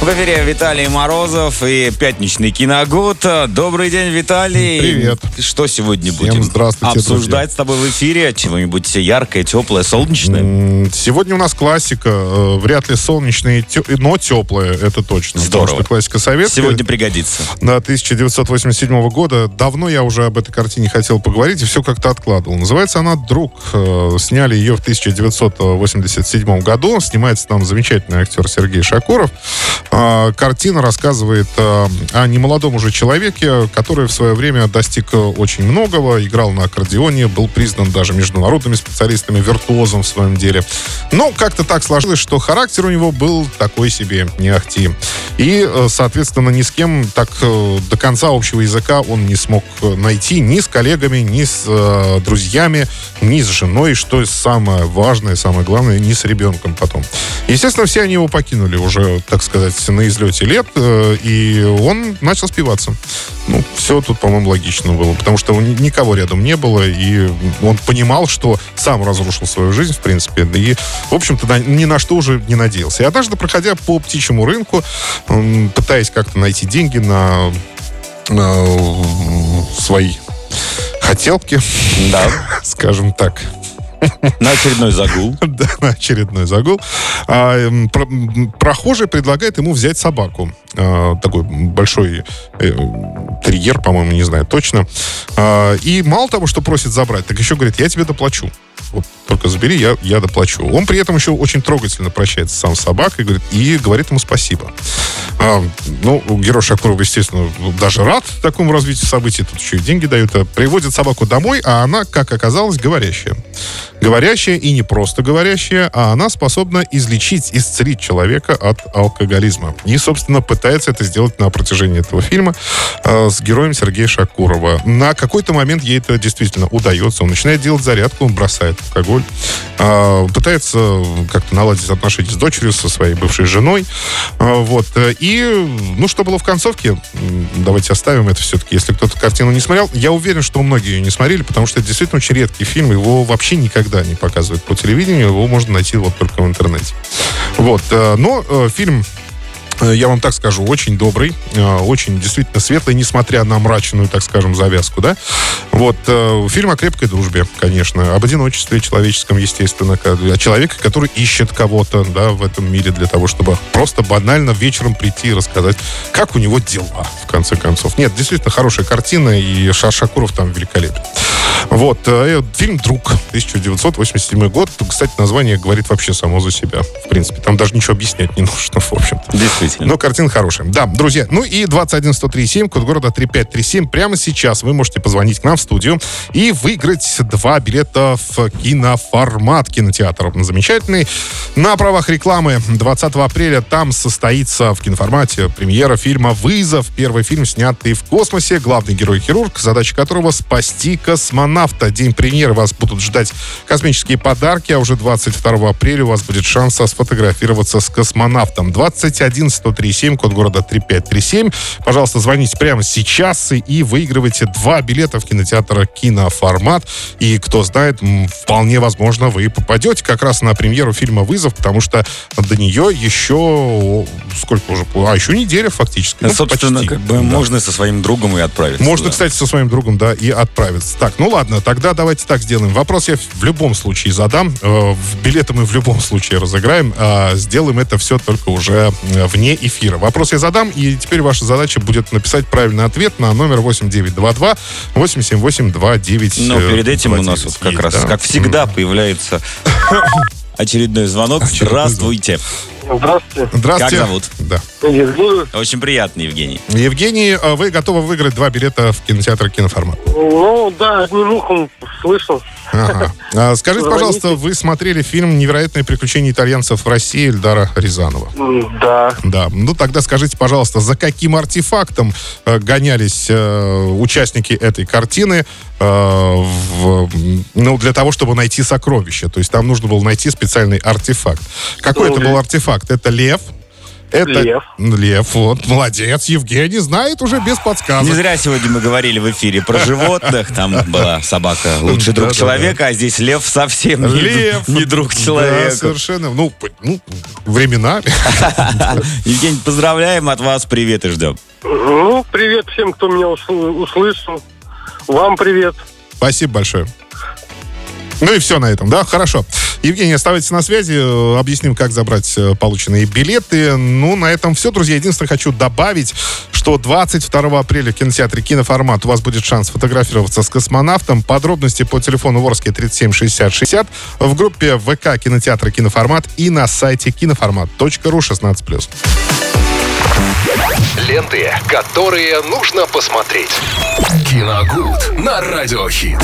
В эфире Виталий Морозов и пятничный киногуд. Добрый день, Виталий. Привет. Что сегодня Всем будем здравствуйте, обсуждать с тобой в эфире? Чего-нибудь яркое, теплое, солнечное? Сегодня у нас классика. э, Вряд ли тё- но теплая, это точно. Здорово. Потому что классика советская. Сегодня пригодится. Да, 1987 года. Давно я уже об этой картине хотел поговорить, и все как-то откладывал. Называется она «Друг». Э, Сняли ее в 1987 году. Снимается там замечательный актер Сергей Шакуров. А, Картина рассказывает э, о немолодом уже человеке, который в свое время достиг э, очень многого, играл на аккордеоне, был признан даже международными специалистами, виртуозом в своем деле. Но как-то так сложилось, что характер у него был такой себе, не ахти. И, э, соответственно, ни с кем так э, до конца общего языка он не смог найти ни с коллегами, ни с э, друзьями, ни с женой, что самое важное, самое главное, ни с ребенком потом. Естественно, все они его покинули уже, так сказать, на излете лет, э, и он начал спиваться. Ну, все тут, по-моему, логично было, потому что никого рядом не было, и он понимал, что сам разрушил свою жизнь, в принципе, и, в общем-то, ни на что уже не надеялся. И однажды, проходя по птичьему рынку, пытаясь как-то найти деньги на, на свои хотелки, Да. скажем так, На очередной загул. да, на очередной загул. А, прохожий предлагает ему взять собаку. А, такой большой э, терьер, по-моему, не знаю точно. А, и мало того, что просит забрать, так еще говорит, я тебе доплачу. Вот только забери, я, я доплачу. Он при этом еще очень трогательно прощается сам с собакой говорит, и говорит ему спасибо. А, ну, герой Шакурова, естественно, даже рад такому развитию событий. Тут еще и деньги дают. А Приводит собаку домой, а она, как оказалось, говорящая. Говорящая и не просто говорящая, а она способна излечить, исцелить человека от алкоголизма. И, собственно, пытается это сделать на протяжении этого фильма э, с героем Сергея Шакурова. На какой-то момент ей это действительно удается. Он начинает делать зарядку, он бросает алкоголь, э, пытается как-то наладить отношения с дочерью, со своей бывшей женой. Э, вот. И, ну, что было в концовке, давайте оставим это все-таки, если кто-то картину не смотрел. Я уверен, что многие ее не смотрели, потому что это действительно очень редкий фильм. Его вообще никогда не показывают по телевидению, его можно найти вот только в интернете. Вот. э, Но э, фильм э, я вам так скажу, очень добрый, очень действительно светлый, несмотря на мрачную, так скажем, завязку, да. Вот, фильм о крепкой дружбе, конечно, об одиночестве человеческом, естественно, о человеке, который ищет кого-то, да, в этом мире для того, чтобы просто банально вечером прийти и рассказать, как у него дела, в конце концов. Нет, действительно хорошая картина, и Ша- Шакуров там великолепен. Вот, э, фильм «Друг», 1987 год. Кстати, название говорит вообще само за себя, в принципе. Там даже ничего объяснять не нужно, в общем-то. Действительно. Но картина хорошая. Да, друзья. Ну и 21137, код города 3537. Прямо сейчас вы можете позвонить к нам в студию и выиграть два билета в киноформат кинотеатр. Замечательный. На правах рекламы 20 апреля там состоится в киноформате премьера фильма «Вызов». Первый фильм, снятый в космосе. Главный герой-хирург, задача которого спасти космонавта. День премьеры вас будут ждать космические подарки, а уже 22 апреля у вас будет шанс сфотографироваться с космонавтом. 21 137, код города 3537. Пожалуйста, звоните прямо сейчас и, выигрывайте два билета в кинотеатр «Киноформат». И, кто знает, вполне возможно, вы попадете как раз на премьеру фильма «Вызов», потому что до нее еще... Сколько уже? А, еще неделя фактически. Ну, Собственно, почти. как бы Да. можно со своим другом и отправиться. Можно, туда. кстати, со своим другом, да, и отправиться. Так, ну ладно, тогда давайте так сделаем. Вопрос я в любом случае задам. Э, Билеты мы в любом случае разыграем. а сделаем это все только уже э, вне эфира. Вопрос я задам, и теперь ваша задача будет написать правильный ответ на номер 8922 878 29 Но перед этим у нас вот как раз, как всегда, появляется очередной звонок. Очередной Здравствуйте. Здравствуйте, Здравствуйте. Как зовут? Да. Евгений. Очень приятно, Евгений. Евгений, э, вы готовы выиграть два билета в кинотеатр «Киноформат»? Ну, да, одним ухом слышал. Ага. А, Скажите, пожалуйста, вы смотрели фильм «Невероятные приключения итальянцев в России» Эльдара Рязанова? Да. Да. Ну тогда скажите, пожалуйста, за каким артефактом э, гонялись э, участники этой картины, э, в, ну, для того, чтобы найти сокровище? То есть там нужно было найти специальный артефакт. Какой это был артефакт? Это лев, Это Лев. Лев, вот, молодец. Евгений знает уже без Не подсказок. зря сегодня мы говорили в эфире про животных. Там была собака лучший друг человека, а здесь лев совсем не, не друг человека. совершенно. Ну, ну, временами. Евгений, поздравляем от вас, привет и ждем. Ну, привет всем, кто меня усл- услышал. Вам привет. Спасибо большое. Ну и все на этом, да? Хорошо. Евгений, оставайтесь на связи. э, Объясним, как забрать э, полученные билеты. Ну, на этом все, друзья. Единственное, хочу добавить, что 22 апреля в кинотеатре «Киноформат» у вас будет шанс фотографироваться с космонавтом. Подробности по телефону Ворске 37 60 60 в группе ВК кинотеатра «Киноформат» и на сайте киноформат.ру 16+. Ленты, которые нужно посмотреть. Киногуд на радиохит.